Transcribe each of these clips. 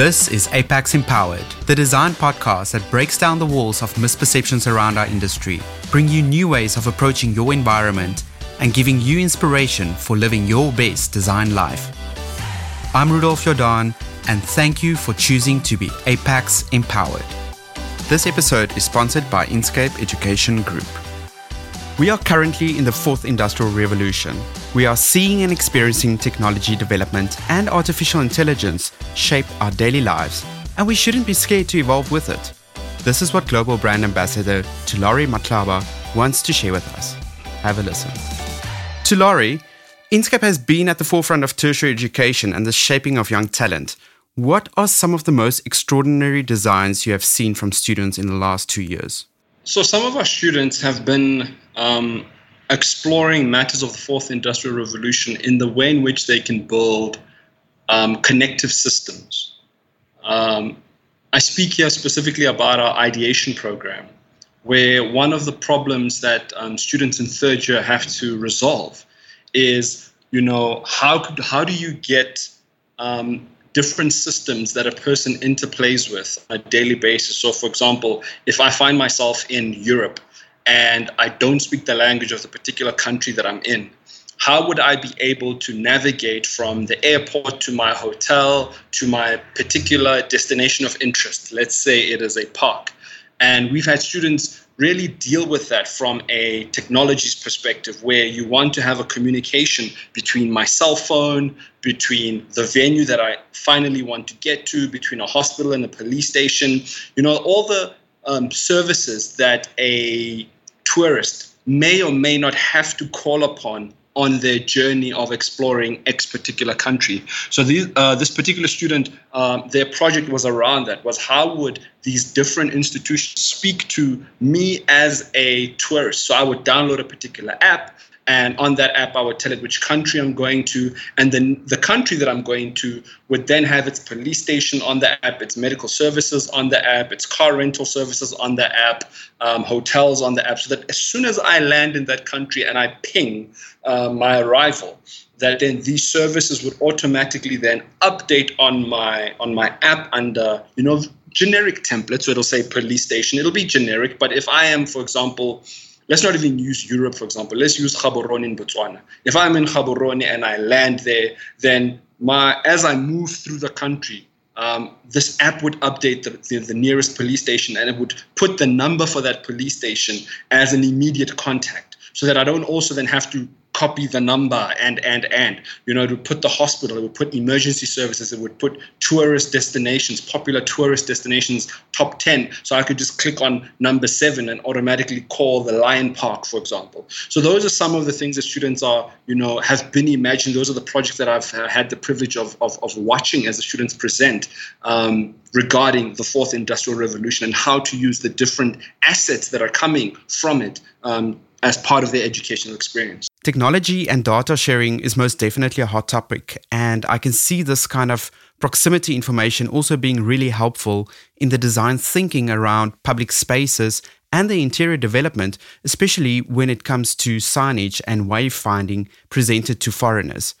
This is Apex Empowered, the design podcast that breaks down the walls of misperceptions around our industry, bring you new ways of approaching your environment, and giving you inspiration for living your best design life. I'm Rudolf Jordan, and thank you for choosing to be Apex Empowered. This episode is sponsored by Inscape Education Group. We are currently in the fourth industrial revolution. We are seeing and experiencing technology development and artificial intelligence shape our daily lives, and we shouldn't be scared to evolve with it. This is what Global Brand Ambassador Tulari Matlaba wants to share with us. Have a listen. Tulari, Inscape has been at the forefront of tertiary education and the shaping of young talent. What are some of the most extraordinary designs you have seen from students in the last two years? So, some of our students have been um, exploring matters of the fourth industrial revolution in the way in which they can build um, connective systems. Um, I speak here specifically about our ideation program, where one of the problems that um, students in third year have to resolve is, you know, how could how do you get um, different systems that a person interplays with on a daily basis. So, for example, if I find myself in Europe and I don't speak the language of the particular country that I'm in, how would I be able to navigate from the airport to my hotel to my particular destination of interest? Let's say it is a park. And we've had students really deal with that from a technologies perspective where you want to have a communication between my cell phone between the venue that i finally want to get to between a hospital and a police station you know all the um, services that a tourist may or may not have to call upon on their journey of exploring X particular country. So these, uh, this particular student, um, their project was around that, was how would these different institutions speak to me as a tourist? So I would download a particular app, and on that app i would tell it which country i'm going to. And then the country that i'm going to would then have its police station on the app its medical services on the app its car rental services on the app um, hotels on the app so that as soon as i land in that country and i ping uh, my arrival that then these services would automatically then update on my on my app under you know generic templates so it'll say police station. It'll be generic but if i am for example let's not even use Europe, for example. Let's use Gaborone in Botswana. If I'm in Gaborone and I land there, then my as I move through the country, um, this app would update the, the, the, nearest police station and it would put the number for that police station as an immediate contact so that I don't also then have to copy the number and and and you know to put the hospital it would put emergency services it would put tourist destinations popular tourist destinations top 10 so i could just click on number 7 and automatically call the lion park for example. So those are some of the things that students are you know have been imagined those are the projects that i've uh, had the privilege of, of, of watching as the students present um, regarding the fourth industrial revolution and how to use the different assets that are coming from it um, as part of their educational experience. Technology and data sharing is most definitely a hot topic, and I can see this kind of proximity information also being really helpful in the design thinking around public spaces and the interior development, especially when it comes to signage and wayfinding presented to foreigners.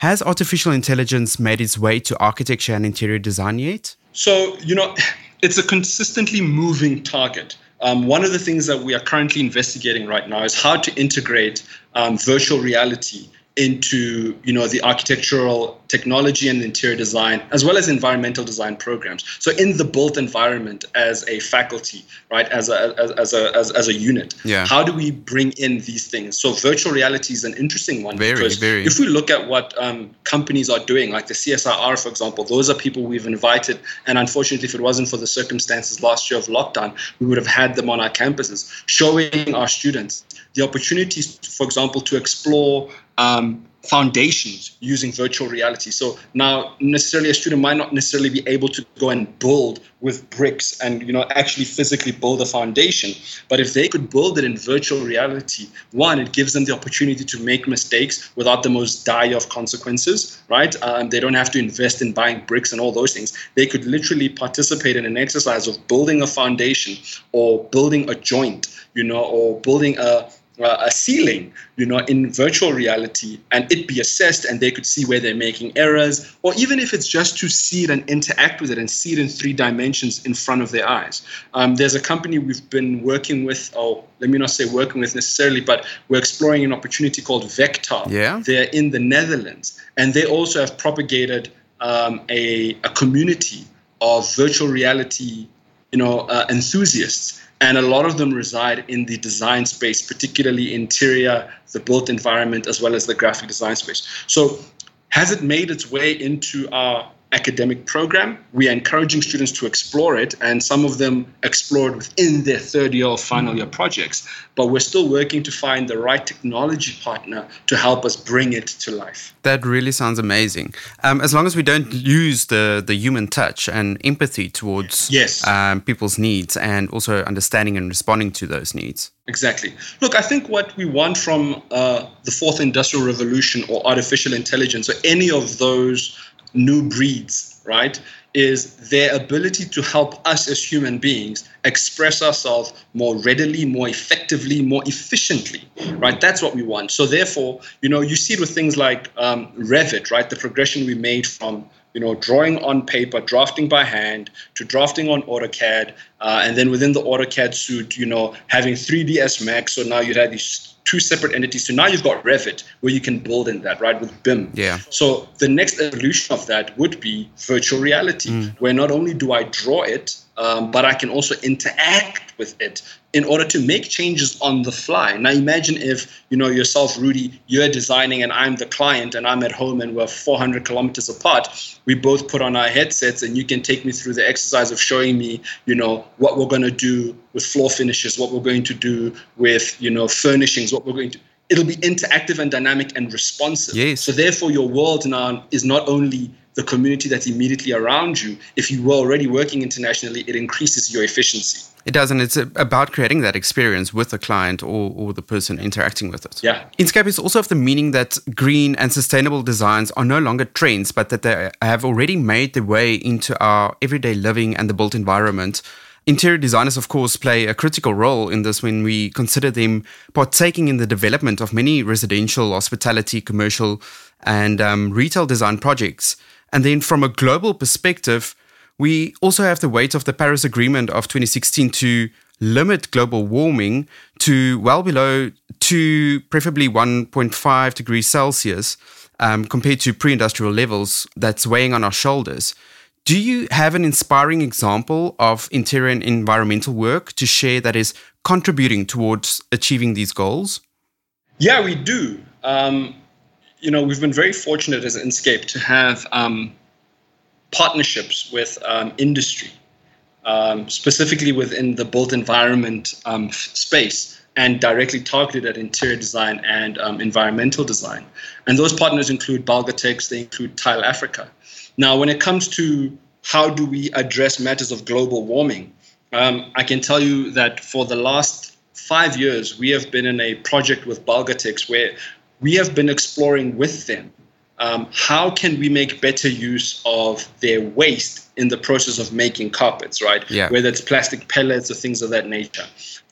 Has artificial intelligence made its way to architecture and interior design yet? So, you know, it's a consistently moving target. Um, one of the things that we are currently investigating right now is how to integrate um, virtual reality into you know the architectural technology and interior design as well as environmental design programs so in the built environment as a faculty right as a as, as a as, as, a unit yeah. how do we bring in these things so virtual reality is an interesting one very, because very. if we look at what um, companies are doing like the csir for example those are people we've invited and unfortunately if it wasn't for the circumstances last year of lockdown we would have had them on our campuses showing our students the opportunities for example to explore um, foundations using virtual reality. So now necessarily a student might not necessarily be able to go and build with bricks and you know actually physically build a foundation. But if they could build it in virtual reality, one, it gives them the opportunity to make mistakes without the most dire of consequences, right? Um, they don't have to invest in buying bricks and all those things. They could literally participate in an exercise of building a foundation or building a joint, you know, or building a uh, a ceiling, you know, in virtual reality and it be assessed and they could see where they're making errors, or even if it's just to see it and interact with it and see it in three dimensions in front of their eyes. Um, there's a company we've been working with, or let me not say working with necessarily, but we're exploring an opportunity called Vector. Yeah. They're in the Netherlands and they also have propagated um, a, a community of virtual reality you know, uh, enthusiasts and a lot of them reside in the design space, particularly interior, the built environment, as well as the graphic design space. So, has it made its way into our academic program. We are encouraging students to explore it, and some of them explored within their third year or final year projects. But we're still working to find the right technology partner to help us bring it to life. That really sounds amazing. Um, as long as we don't lose the, the human touch and empathy towards yes. um, people's needs and also understanding and responding to those needs. Exactly. Look, I think what we want from uh, the fourth industrial revolution or artificial intelligence or any of those new breeds, right, is their ability to help us as human beings express ourselves more readily, more effectively, more efficiently, right? That's what we want. So therefore, you know, you see it with things like um, Revit, right? The progression we made from you know, drawing on paper, drafting by hand, to drafting on AutoCAD, uh, and then within the AutoCAD suite, you know, having 3ds Max. So now you have these two separate entities. So now you've got Revit where you can build in that, right, with BIM. Yeah. So the next evolution of that would be virtual reality, mm. where not only do I draw it, um, but I can also interact with it in order to make changes on the fly. Now imagine if you know yourself, Rudy, you're designing and I'm the client and I'm at home and we're 400 kilometers apart. We both put on our headsets and you can take me through the exercise of showing me, you know, what we're going to do with floor finishes, what we're going to do with, you know, furnishings, what we're going to it'll be interactive and dynamic and responsive. Yes. So therefore your world now is not only the community that's immediately around you. If you were already working internationally, it increases your efficiency. It does, and it's about creating that experience with the client or, or the person interacting with it. Yeah. Inscape is also of the meaning that green and sustainable designs are no longer trends, but that they have already made their way into our everyday living and the built environment. Interior designers, of course, play a critical role in this when we consider them partaking in the development of many residential, hospitality, commercial, and um, retail design projects. And then from a global perspective, we also have the weight of the Paris Agreement of 2016 to limit global warming to well below 2, preferably 1.5 degrees Celsius um, compared to pre industrial levels that's weighing on our shoulders. Do you have an inspiring example of interior and environmental work to share that is contributing towards achieving these goals? Yeah, we do. Um, you know, we've been very fortunate as Inscape to have um, partnerships with um, industry, um, specifically within the built environment um, space and directly targeted at interior design and um, environmental design. And those partners include Belgotex, they include Tile Africa. Now, when it comes to how do we address matters of global warming, um, I can tell you that for the last five years, we have been in a project with Belgotex where we have been exploring with them um, how can we make better use of their waste in the process of making carpets, right? Yeah. Whether it's plastic pellets or things of that nature.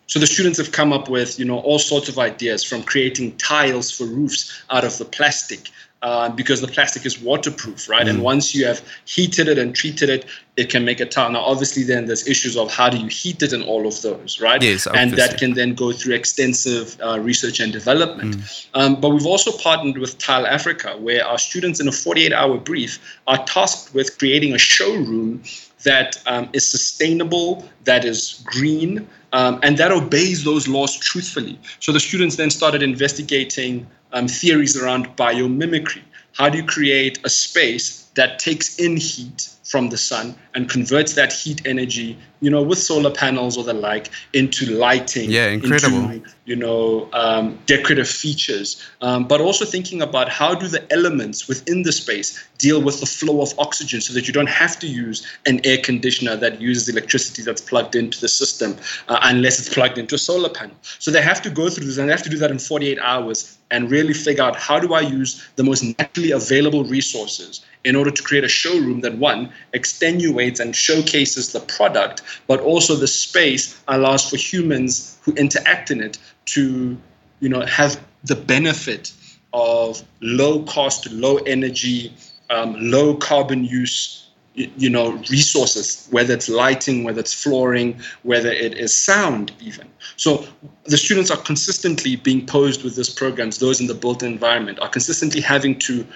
So the students have come up with, you know, all sorts of ideas from creating tiles for roofs out of the plastic uh, because the plastic is waterproof, right? Mm. And once you have heated it and treated it, it can make a tile. Now, obviously, then there's issues of how do you heat it and all of those, right? Yes, obviously. and that can then go through extensive uh, research and development. Mm. Um, but we've also partnered with Tile Africa, where our students in a 48-hour brief are tasked with creating a showroom that um, is sustainable, that is green, um, and that obeys those laws truthfully. So the students then started investigating um, theories around biomimicry. How do you create a space that takes in heat from the sun and converts that heat energy, you know, with solar panels or the like, into lighting. Yeah, incredible. Into, you know, um, decorative features. Um, but also thinking about how do the elements within the space deal with the flow of oxygen so that you don't have to use an air conditioner that uses electricity that's plugged into the system uh, unless it's plugged into a solar panel. So they have to go through this and they have to do that in 48 hours and really figure out how do I use the most naturally available resources in order to create a showroom that one extenuates and showcases the product, but also the space allows for humans who interact in it to you know, have the benefit of low cost, low energy, um, low carbon use you know resources whether it's lighting whether it's flooring whether it is sound even. So the students are consistently being posed with these programs those in the built environment are consistently having to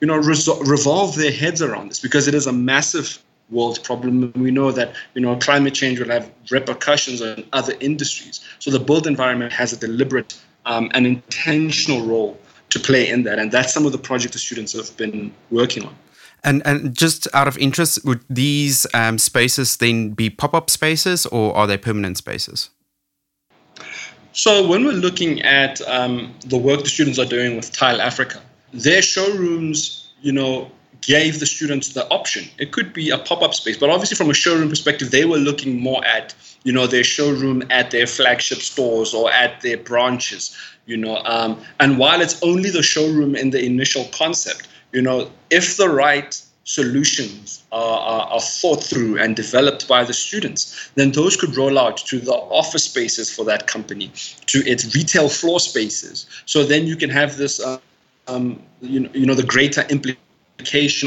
you know resol- revolve their heads around this because it is a massive world problem. We know that you know climate change will have repercussions on other industries. So the built environment has a deliberate um, and intentional role to play in that. And that's some of the projects the students have been working on. And and just out of interest, would these um, spaces then be pop up spaces or are they permanent spaces? So when we're looking at um, the work the students are doing with Tile Africa, their showrooms, you know, gave the students the option. It could be a pop-up space, but obviously from a showroom perspective, they were looking more at, you know, their showroom at their flagship stores or at their branches, you know. Um, and while it's only the showroom in the initial concept, you know, if the right solutions are, are, are, thought through and developed by the students, then those could roll out to the office spaces for that company, to its retail floor spaces. So then you can have this, uh, um, you, know, you know, the greater implication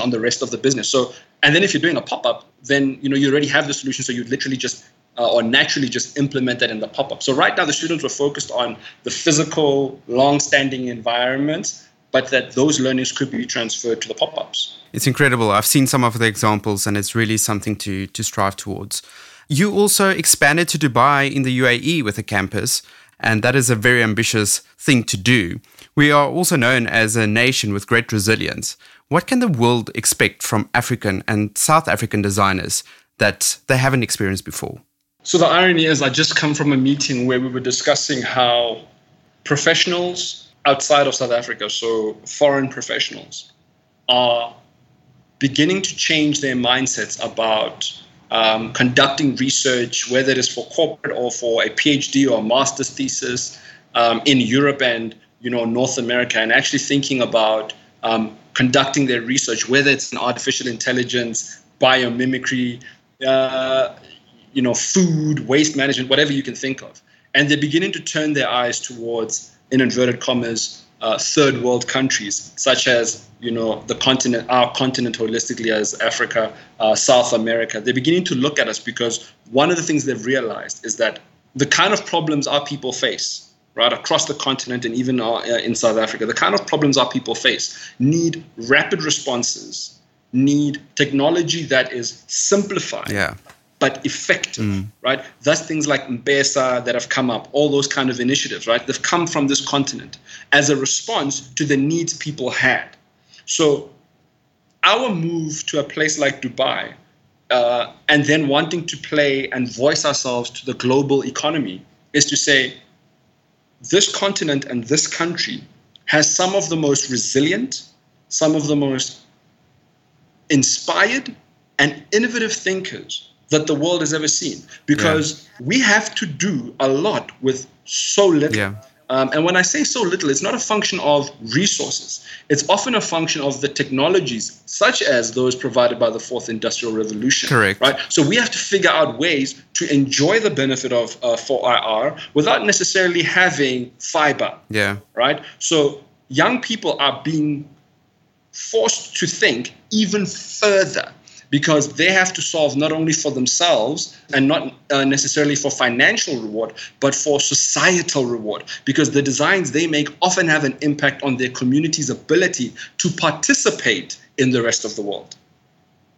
on the rest of the business. So, and then if you're doing a pop-up, then you know you already have the solution. So you literally just uh, or naturally just implement that in the pop-up. So right now the students were focused on the physical, long-standing environments but that those learnings could be transferred to the pop-ups. It's incredible. I've seen some of the examples and it's really something to to strive towards. You also expanded to Dubai in the UAE with a campus, and that is a very ambitious thing to do. We are also known as a nation with great resilience. What can the world expect from African and South African designers that they haven't experienced before? So the irony is I just come from a meeting where we were discussing how professionals outside of South Africa, so foreign professionals, are beginning to change their mindsets about um, conducting research, whether it is for corporate or for a PhD or a master's thesis um, in Europe and you know North America, and actually thinking about um, conducting their research, whether it's in artificial intelligence, biomimicry, uh, you know, food, waste management, whatever you can think of, and they're beginning to turn their eyes towards in inverted commas, uh, third world countries, such as you know the continent, our continent holistically as Africa, uh, South America. They're beginning to look at us because one of the things they've realized is that the kind of problems our people face, right across the continent and even uh, in South Africa, the kind of problems our people face need rapid responses, need technology that is simplified. Yeah but effective, mm. right? That's things like M-Pesa that have come up, all those kind of initiatives, right? They've come from this continent as a response to the needs people had. So our move to a place like Dubai uh, and then wanting to play and voice ourselves to the global economy is to say this continent and this country has some of the most resilient, some of the most inspired and innovative thinkers that the world has ever seen because yeah. we have to do a lot with so little. Yeah. Um, and when I say so little, it's not a function of resources. It's often a function of the technologies, such as those provided by the fourth industrial revolution. Correct. Right. So we have to figure out ways to enjoy the benefit of uh, 4IR without necessarily having fiber. Yeah. Right. So young people are being forced to think even further because they have to solve not only for themselves and not uh, necessarily for financial reward, but for societal reward. Because the designs they make often have an impact on their community's ability to participate in the rest of the world.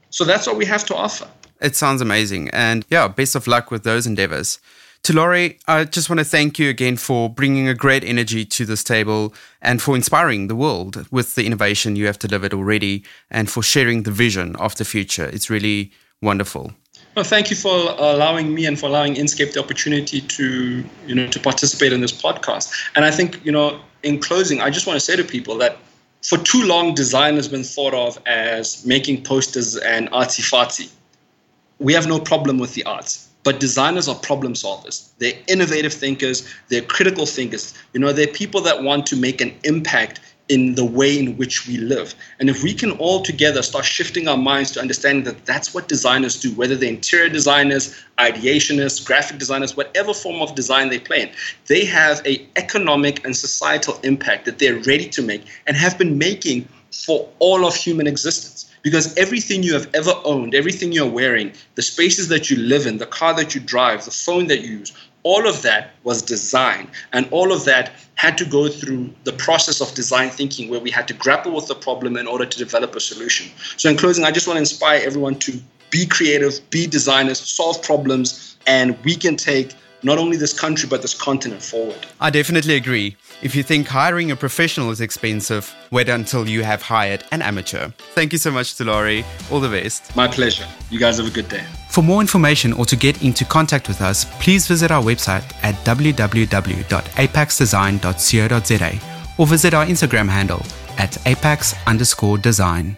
So that's what we have to offer. It sounds amazing. And yeah, best of luck with those endeavors. Tulare, I just want to thank you again for bringing a great energy to this table and for inspiring the world with the innovation you have delivered already and for sharing the vision of the future. It's really wonderful. Well, thank you for allowing me and for allowing Inscape the opportunity to, you know, to participate in this podcast. And I think, you know, in closing, I just want to say to people that for too long, design has been thought of as making posters and artsy fartsy. We have no problem with the arts but designers are problem solvers. They're innovative thinkers. They're critical thinkers. You know, they're people that want to make an impact in the way in which we live. And if we can all together start shifting our minds to understanding that that's what designers do, whether they're interior designers, ideationists, graphic designers, whatever form of design they play in, they have a economic and societal impact that they're ready to make and have been making for all of human existence. Because everything you have ever owned, everything you're wearing, the spaces that you live in, the car that you drive, the phone that you use, all of that was design. And all of that had to go through the process of design thinking where we had to grapple with the problem in order to develop a solution. So, in closing, I just want to inspire everyone to be creative, be designers, solve problems, and we can take not only this country but this continent forward. I definitely agree. If you think hiring a professional is expensive, wait until you have hired an amateur. Thank you so much, to Tulari. All the best. My pleasure. You guys have a good day. For more information or to get into contact with us, please visit our website at www.apaxdesign.co.za or visit our Instagram handle at apax underscore design.